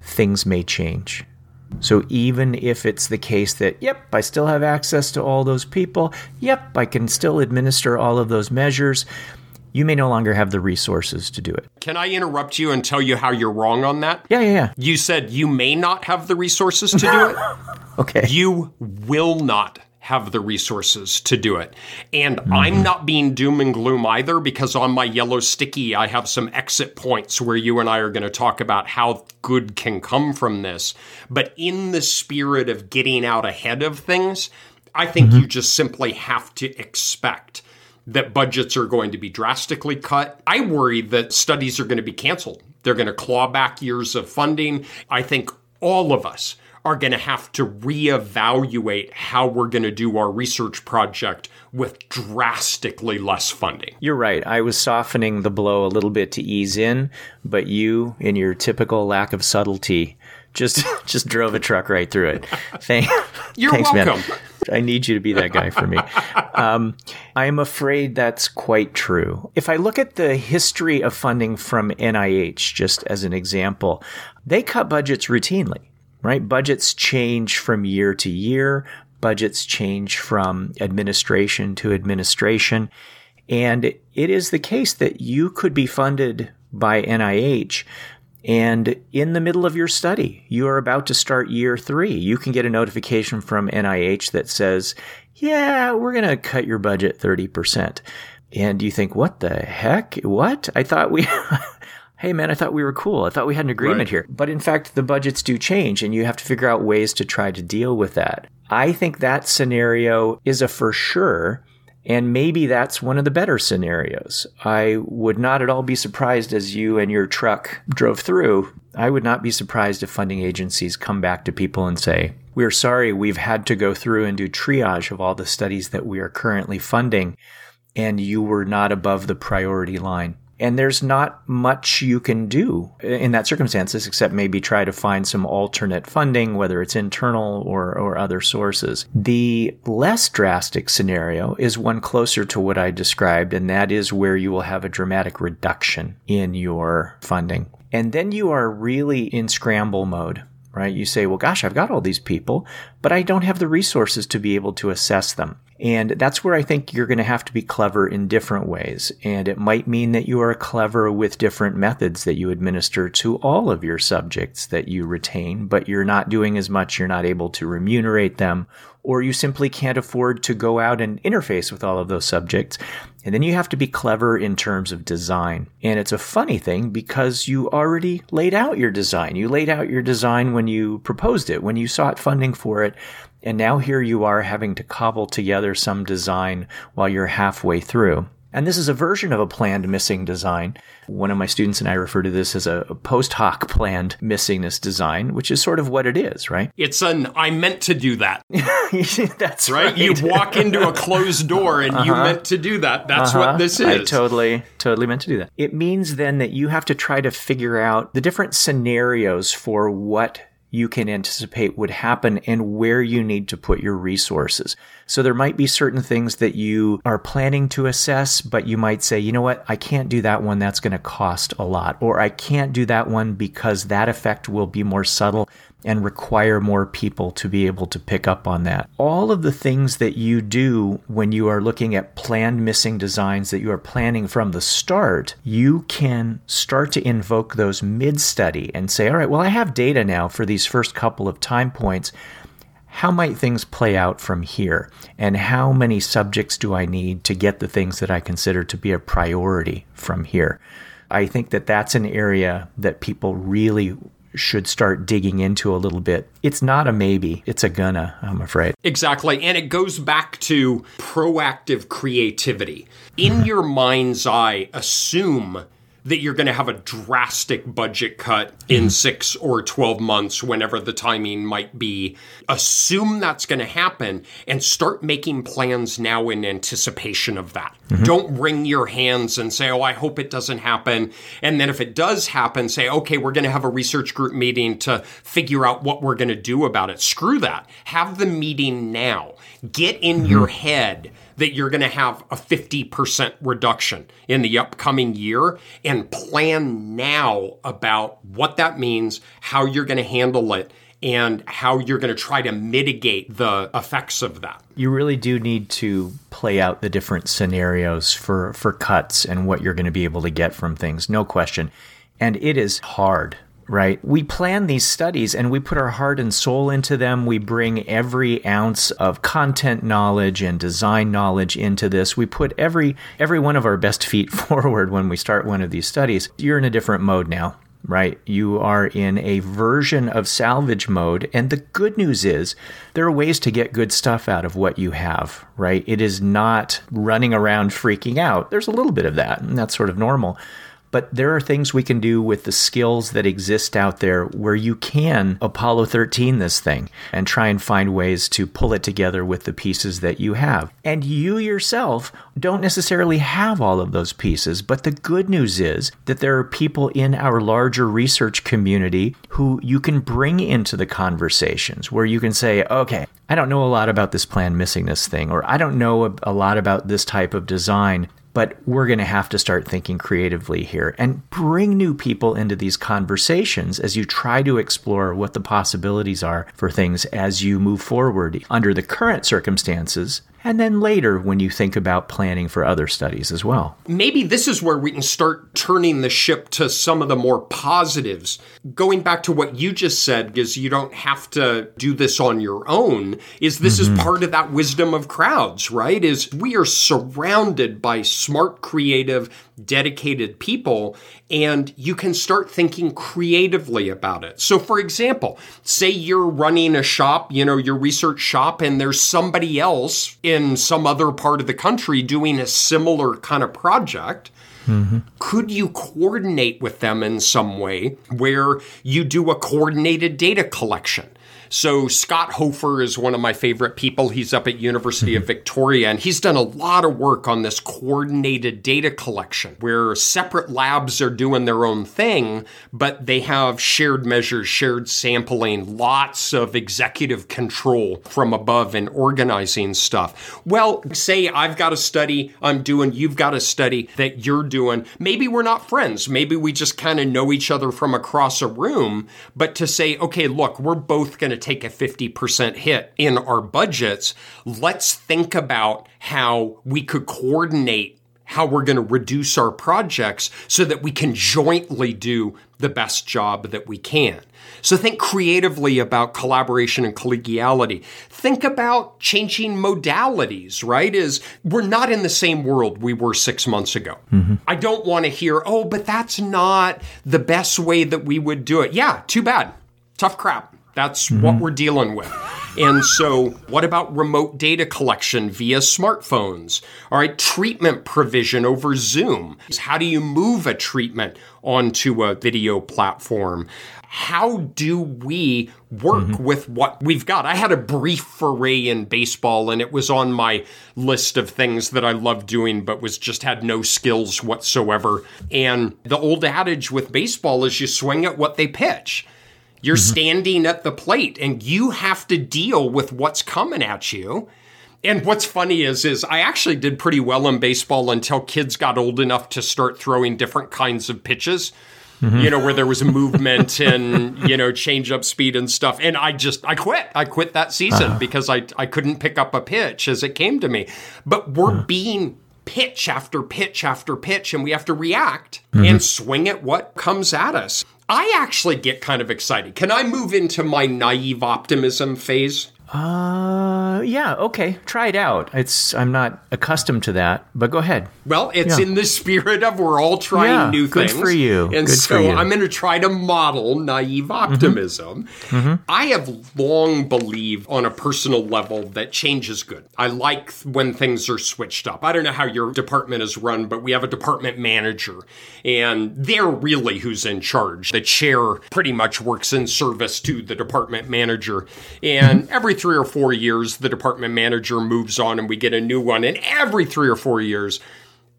things may change. So even if it's the case that, yep, I still have access to all those people, yep, I can still administer all of those measures, you may no longer have the resources to do it. Can I interrupt you and tell you how you're wrong on that? Yeah, yeah, yeah. You said you may not have the resources to do it. *laughs* Okay. You will not have the resources to do it. And I'm not being doom and gloom either because on my yellow sticky, I have some exit points where you and I are going to talk about how good can come from this. But in the spirit of getting out ahead of things, I think you mm-hmm. just simply have to expect that budgets are going to be drastically cut. I worry that studies are going to be canceled. They're going to claw back years of funding. I think all of us are going to have to reevaluate how we're going to do our research project with drastically less funding. You're right. I was softening the blow a little bit to ease in, but you, in your typical lack of subtlety, just *laughs* just drove a truck right through it. *laughs* Thank, You're thanks, welcome. man. I need you to be that guy for me. Um, I'm afraid that's quite true. If I look at the history of funding from NIH, just as an example, they cut budgets routinely, right? Budgets change from year to year. Budgets change from administration to administration. And it is the case that you could be funded by NIH and in the middle of your study, you are about to start year three. You can get a notification from NIH that says, yeah, we're going to cut your budget 30%. And you think, what the heck? What? I thought we. *laughs* Hey man, I thought we were cool. I thought we had an agreement Right. here. But in fact, the budgets do change and you have to figure out ways to try to deal with that. I think that scenario is a for sure. And maybe that's one of the better scenarios. I would not at all be surprised as you and your truck drove through. I would not be surprised if funding agencies come back to people and say, We're sorry, we've had to go through and do triage of all the studies that we are currently funding, and you were not above the priority line. And there's not much you can do in that circumstances except maybe try to find some alternate funding, whether it's internal or, or other sources. The less drastic scenario is one closer to what I described, and that is where you will have a dramatic reduction in your funding. And then you are really in scramble mode right? You say, well, gosh, I've got all these people, but I don't have the resources to be able to assess them. And that's where I think you're going to have to be clever in different ways. And it might mean that you are clever with different methods that you administer to all of your subjects that you retain, but you're not doing as much, you're not able to remunerate them, or you simply can't afford to go out and interface with all of those subjects. And then you have to be clever in terms of design. And it's a funny thing because you already laid out your design. You laid out your design when you proposed it, when you sought funding for it. And now here you are having to cobble together some design while you're halfway through. And this is a version of a planned missing design. One of my students and I refer to this as a post hoc planned missingness design, which is sort of what it is, right? *laughs* It's an I meant to do that, That's right? right. You walk into a closed door and you meant to do that. That's what this is. Uh-huh. I totally, totally meant to do that. It means then that you have to try to figure out the different scenarios for what you can anticipate would happen and where you need to put your resources. So there might be certain things that you are planning to assess, but you might say, you know what, I can't do that one. That's going to cost a lot. Or I can't do that one because that effect will be more subtle and require more people to be able to pick up on that. All of the things that you do when you are looking at planned missing designs that you are planning from the start, you can start to invoke those mid study and say, all right, well, I have data now for these first couple of time points. How might things play out from here? And how many subjects do I need to get the things that I consider to be a priority from here? I think that that's an area that people really should start digging into a little bit. It's not a maybe, it's a gonna, I'm afraid. Exactly. And it goes back to proactive creativity. In *sighs* your mind's eye, assume that you're going to have a drastic budget cut in mm-hmm. six or 12 months, whenever the timing might be. Assume that's going to happen and start making plans now in anticipation of that. Mm-hmm. Don't wring your hands and say, oh, I hope it doesn't happen. And then if it does happen, say, okay, we're going to have a research group meeting to figure out what we're going to do about it. Screw that. Have the meeting now. Get in mm-hmm. your head that you're going to have a 50% reduction in the upcoming year and plan now about what that means, how you're going to handle it, and how you're going to try to mitigate the effects of that. You really do need to play out the different scenarios for, for cuts and what you're going to be able to get from things, no question. And it is hard right? We plan these studies and we put our heart and soul into them. We bring every ounce of content knowledge and design knowledge into this. We put every every one of our best feet *laughs* forward when we start one of these studies. You're in a different mode now. Right? You are in a version of salvage mode. And the good news is there are ways to get good stuff out of what you have, right? It is not running around freaking out. There's a little bit of that, and that's sort of normal. But there are things we can do with the skills that exist out there where you can Apollo 13 this thing and try and find ways to pull it together with the pieces that you have. And you yourself don't necessarily have all of those pieces, but the good news is that there are people in our larger research community who you can bring into the conversations where you can say, okay, I don't know a lot about this plan missing this thing, or I don't know a lot about this type of design but we're going to have to start thinking creatively here and bring new people into these conversations as you try to explore what the possibilities are for things as you move forward under the current circumstances and then later when you think about planning for other studies as well. Maybe this is where we can start turning the ship to some of the more positives. Going back to what you just said, because you don't have to do this on your own, is this mm-hmm. is part of that wisdom of crowds, right? Is we are surrounded by smart, creative, dedicated people, and you can start thinking creatively about it. So, for example, say you're running a shop, you know, your research shop, and there's somebody else in some other part of the country doing a similar kind of project. Mm-hmm. Could you coordinate with them in some way where you do a coordinated data collection? So Scott Hofer is one of my favorite people. He's up at University of mhm. Victoria and he's done a lot of work on this coordinated data collection where separate labs are doing their own thing, but they have shared measures, shared sampling, lots of executive control from above and organizing stuff. Well, say I've got a study I'm doing, you've got a study that you're doing. Maybe we're not friends. Maybe we just kind of know each other from across a room, but to say, okay, look, we're both going to take a 50% hit in our budgets, let's think about how we could coordinate how we're going to reduce our projects so that we can jointly do the best job that we can. So think creatively about collaboration and collegiality. Think about changing modalities, right? Is we're not in the same world we were six months ago. Mm-hmm. I don't want to hear, oh, but that's not the best way that we would do it. Yeah, too bad. Tough crap. That's mm-hmm. what we're dealing with. And so, what about remote data collection via smartphones? All right, treatment provision over Zoom. How do you move a treatment onto a video platform? How do we work mm-hmm. with what we've got? I had a brief foray in baseball and it was on my list of things that I love doing, but was just had no skills whatsoever. And the old adage with baseball is you swing at what they pitch. You're mm-hmm. standing at the plate and you have to deal with what's coming at you. And what's funny is is I actually did pretty well in baseball until kids got old enough to start throwing different kinds of pitches. Mm-hmm. you know, where there was a movement *laughs* and, you know, change up speed and stuff. And I just, I quit. I quit that season uh-huh. because I, I couldn't pick up a pitch as it came to me. But we're uh-huh. being pitch after pitch after pitch, and we have to react mm-hmm. and swing at what comes at us. I actually get kind of excited. Can I move into my naive optimism phase? Uh, yeah, okay. Try it out. It's I'm not accustomed to that, but go ahead. Well, it's Yeah. in the spirit of we're all trying Yeah, new good things. for you. And Good so you. Mm-hmm. I'm going to try to model naive optimism. I have long believed on a personal level that change is good. I like when things are switched up. I don't know how your department is run, but we have a department manager, and they're really who's in charge. The chair pretty much works in service to the department manager. And Mm-hmm. Three or four years, the department manager moves on and we get a new one. And every three or four years,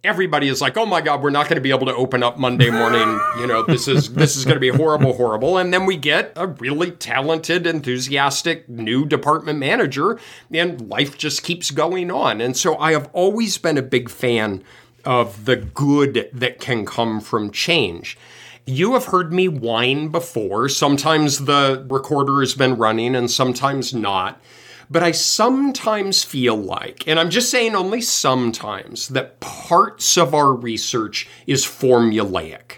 everybody is like, "Oh my God, we're not going to be able to open up Monday morning." *laughs* You know, this is this is going to be horrible, horrible. And then we get a really talented, enthusiastic new department manager, and life just keeps going on. And so, I have always been a big fan of the good that can come from change. You have heard me whine before. Sometimes the recorder has been running and sometimes not. But I sometimes feel like, and I'm just saying only sometimes, that parts of our research is formulaic.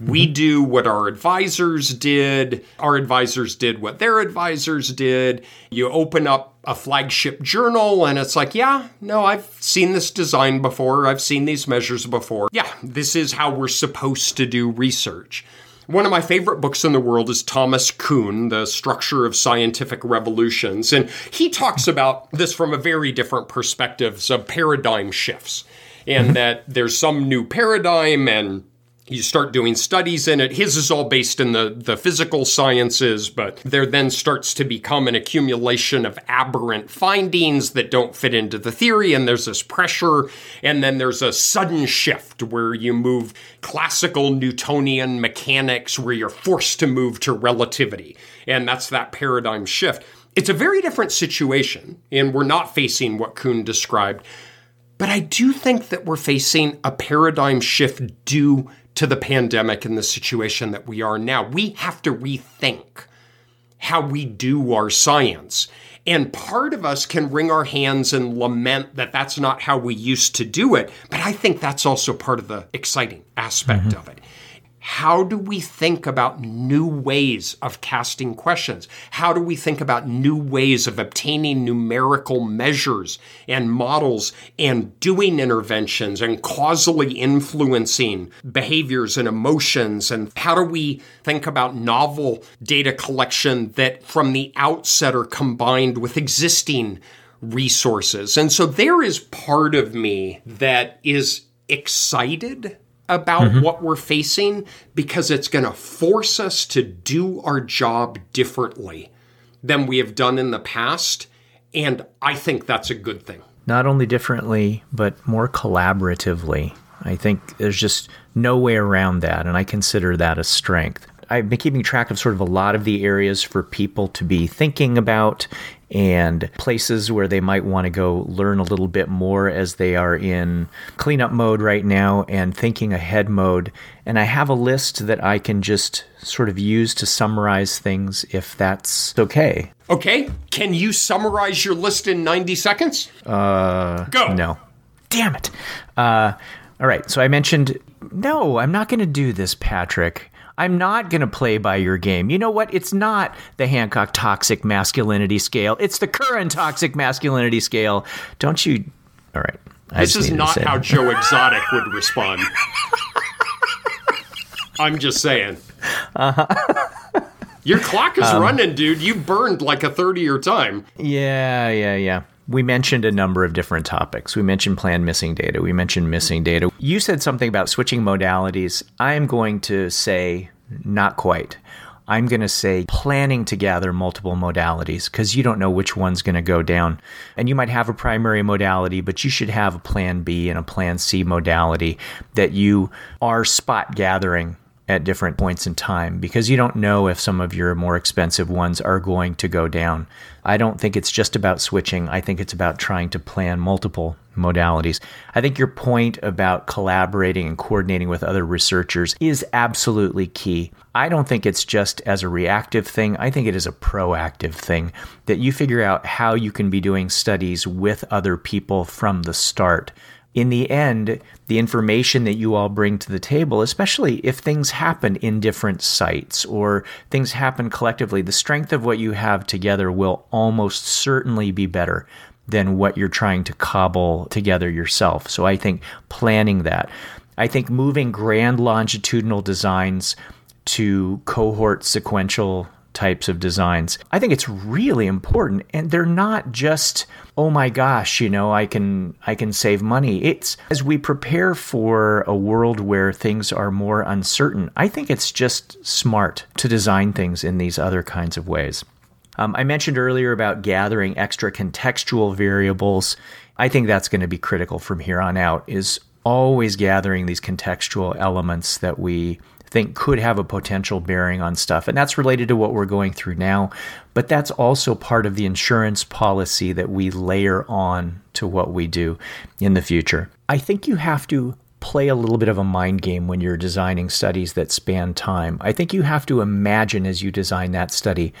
We do what our advisors did. Our advisors did what their advisors did. You open up a flagship journal and it's like, yeah, no, I've seen this design before. I've seen these measures before. Yeah, this is how we're supposed to do research. One of my favorite books in the world is Thomas Kuhn, The Structure of Scientific Revolutions. And he talks about this from a very different perspective, of paradigm shifts. And mm-hmm. that there's some new paradigm and you start doing studies in it. His is all based in the, the physical sciences, but there then starts to become an accumulation of aberrant findings that don't fit into the theory, and there's this pressure, and then there's a sudden shift where you move classical Newtonian mechanics where you're forced to move to relativity. And that's that paradigm shift. It's a very different situation, and we're not facing what Kuhn described. But I do think that we're facing a paradigm shift due to the pandemic and the situation that we are now. We have to rethink how we do our science. And part of us can wring our hands and lament that that's not how we used to do it. But I think that's also part of the exciting aspect mm-hmm. of it. How do we think about new ways of casting questions? How do we think about new ways of obtaining numerical measures and models and doing interventions and causally influencing behaviors and emotions? And how do we think about novel data collection that from the outset are combined with existing resources? And so there is part of me that is excited about mm-hmm. what we're facing because it's going to force us to do our job differently than we have done in the past. And I think that's a good thing. Not only differently, but more collaboratively. I think there's just no way around that, and I consider that a strength. I've been keeping track of sort of a lot of the areas for people to be thinking about and places where they might want to go learn a little bit more as they are in cleanup mode right now and thinking ahead mode. And I have a list that I can just sort of use to summarize things if that's okay. Okay, can you summarize your list in 90 seconds? Uh, Go. No. Damn it. Uh, all right. So I mentioned, no, I'm not going to do this, Patrick. I'm not going to play by your game. You know what? It's not the Hancock toxic masculinity scale. It's the Curran toxic masculinity scale. Don't you? All right. I This is not how that. Joe Exotic would respond. I'm just saying. *laughs* Your clock is Um, running, dude. You burned like a third of your time. Yeah, yeah, yeah. We mentioned a number of different topics. We mentioned planned missing data. We mentioned missing data. You said something about switching modalities. I am going to say not quite. I'm going to say planning to gather multiple modalities because you don't know which one's going to go down. And you might have a primary modality, but you should have a plan B and a plan C modality that you are spot gathering at different points in time because you don't know if some of your more expensive ones are going to go down. I don't think it's just about switching. I think it's about trying to plan multiple modalities. I think your point about collaborating and coordinating with other researchers is absolutely key. I don't think it's just as a reactive thing. I think it is a proactive thing that you figure out how you can be doing studies with other people from the start in the end, the information that you all bring to the table, especially if things happen in different sites or things happen collectively, the strength of what you have together will almost certainly be better than what you're trying to cobble together yourself. So I think planning that. I think moving grand longitudinal designs to cohort sequential types of designs. I think it's really important and they're not just oh my gosh, you know, I can I can save money. It's as we prepare for a world where things are more uncertain. I think it's just smart to design things in these other kinds of ways. Um, I mentioned earlier about gathering extra contextual variables. I think that's going to be critical from here on out is always gathering these contextual elements that we think could have a potential bearing on stuff. And that's related to what we're going through now. But that's also part of the insurance policy that we layer on to what we do in the future. I think you have to play a little bit of a mind game when you're designing studies that span time. I think you have to imagine as you design that study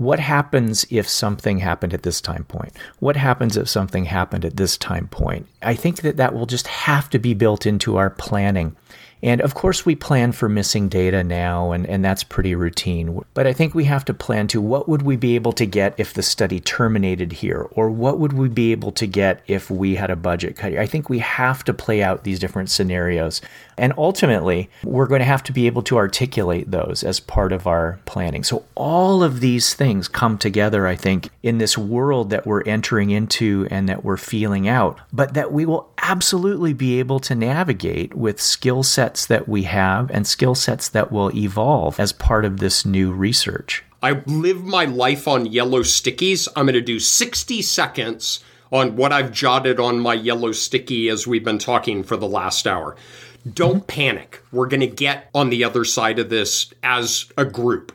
what happens if something happened at this time point? What happens if something happened at this time point? I think that that will just have to be built into our planning. And of course, we plan for missing data now, and, and that's pretty routine. But I think we have to plan to what would we be able to get if the study terminated here? Or what would we be able to get if we had a budget cut? here? I think we have to play out these different scenarios. And ultimately, we're going to have to be able to articulate those as part of our planning. So all of these things come together, I think, in this world that we're entering into and that we're feeling out, but that we will absolutely be able to navigate with skill sets that we have and skill sets that will evolve as part of this new research. I live my life on yellow stickies. I'm going to do 60 seconds on what I've jotted on my yellow sticky as we've been talking for the last hour. Don't panic. We're going to get on the other side of this as a group.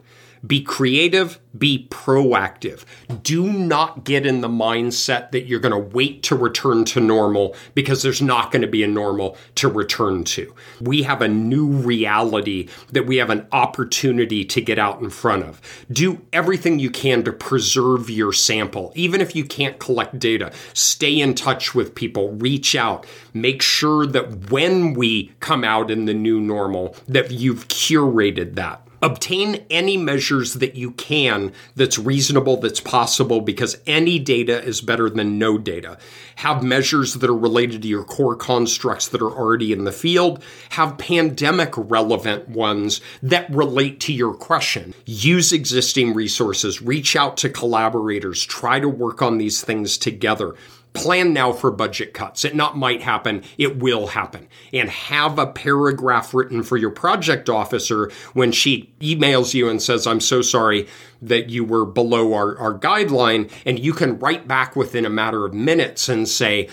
Be creative, be proactive. Do not get in the mindset that you're going to wait to return to normal because there's not going to be a normal to return to. We have a new reality that we have an opportunity to get out in front of. Do everything you can to preserve your sample. Even if you can't collect data, stay in touch with people, reach out, make sure that when we come out in the new normal that you've curated that obtain any measures that you can that's reasonable, that's possible, because any data is better than no data. Have measures that are related to your core constructs that are already in the field. Have pandemic relevant ones that relate to your question. Use existing resources, reach out to collaborators, try to work on these things together plan now for budget cuts. It not might happen, it will happen. And have a paragraph written for your project officer when she emails you and says, I'm so sorry that you were below our, our guideline. And you can write back within a matter of minutes and say,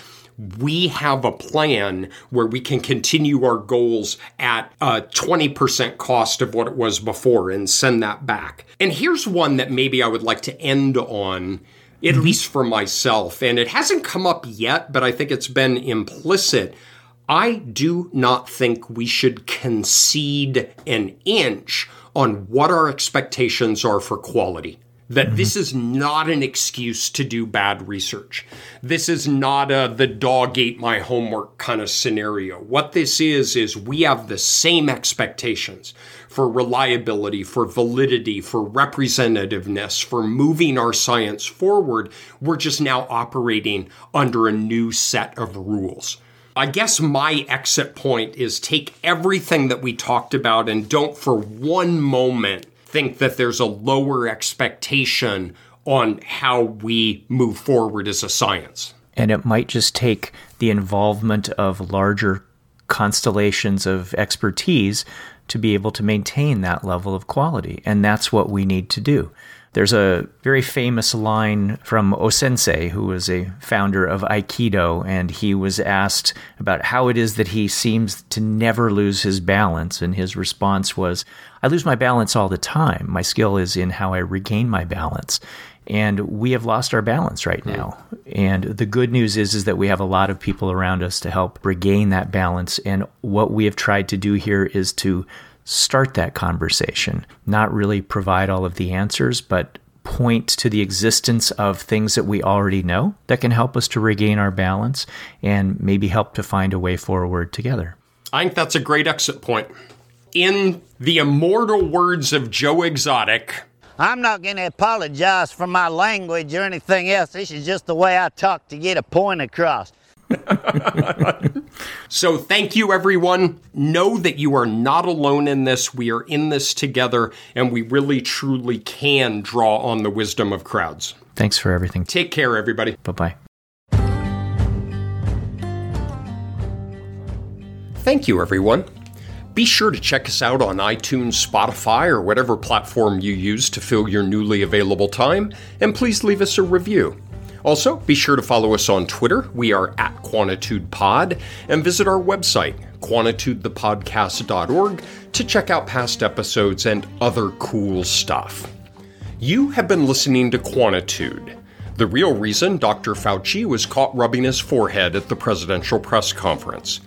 we have a plan where we can continue our goals at a 20% cost of what it was before and send that back. And here's one that maybe I would like to end on at mm-hmm. least for myself. And it hasn't come up yet, but I think it's been implicit. I do not think we should concede an inch on what our expectations are for quality. That mm-hmm. this is not an excuse to do bad research. This is not a the dog ate my homework kind of scenario. What this is, is we have the same expectations for reliability, for validity, for representativeness, for moving our science forward. We're just now operating under a new set of rules. I guess my exit point is take everything that we talked about and don't for one moment think that there's a lower expectation on how we move forward as a science. And it might just take the involvement of larger constellations of expertise to be able to maintain that level of quality. And that's what we need to do. There's a very famous line from Osensei, who was a founder of Aikido, and he was asked about how it is that he seems to never lose his balance. And his response was, I lose my balance all the time. My skill is in how I regain my balance and we have lost our balance right hmm. now. And the good news is is that we have a lot of people around us to help regain that balance and what we have tried to do here is to start that conversation, not really provide all of the answers, but point to the existence of things that we already know that can help us to regain our balance and maybe help to find a way forward together. I think that's a great exit point. In the immortal words of Joe Exotic, I'm not going to apologize for my language or anything else. This is just the way I talk to get a point across. *laughs* so, thank you, everyone. Know that you are not alone in this. We are in this together, and we really truly can draw on the wisdom of crowds. Thanks for everything. Take care, everybody. Bye bye. Thank you, everyone. Be sure to check us out on iTunes, Spotify, or whatever platform you use to fill your newly available time, and please leave us a review. Also, be sure to follow us on Twitter. We are at QuantitudePod, and visit our website, quantitudethepodcast.org, to check out past episodes and other cool stuff. You have been listening to Quantitude. The real reason Dr. Fauci was caught rubbing his forehead at the presidential press conference.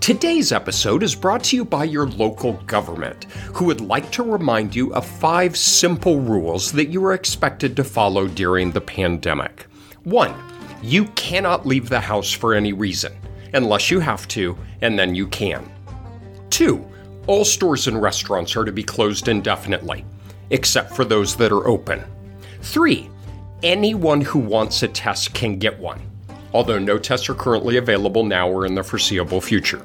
Today's episode is brought to you by your local government, who would like to remind you of five simple rules that you are expected to follow during the pandemic. One, you cannot leave the house for any reason, unless you have to, and then you can. Two, all stores and restaurants are to be closed indefinitely, except for those that are open. Three, anyone who wants a test can get one although no tests are currently available now or in the foreseeable future.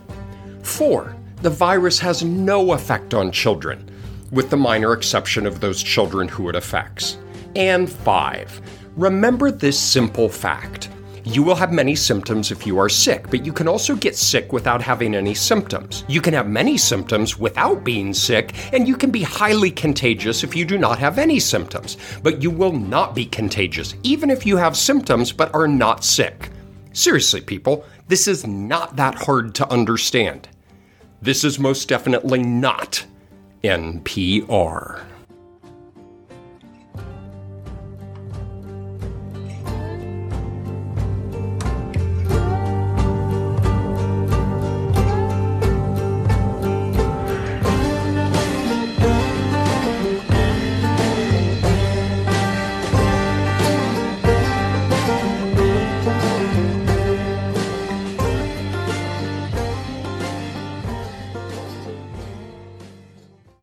4. The virus has no effect on children, with the minor exception of those children who it affects. And 5. Remember this simple fact. You will have many symptoms if you are sick, but you can also get sick without having any symptoms. You can have many symptoms without being sick, and you can be highly contagious if you do not have any symptoms. But you will not be contagious, even if you have symptoms but are not sick. Seriously, people, this is not that hard to understand. This is most definitely not NPR.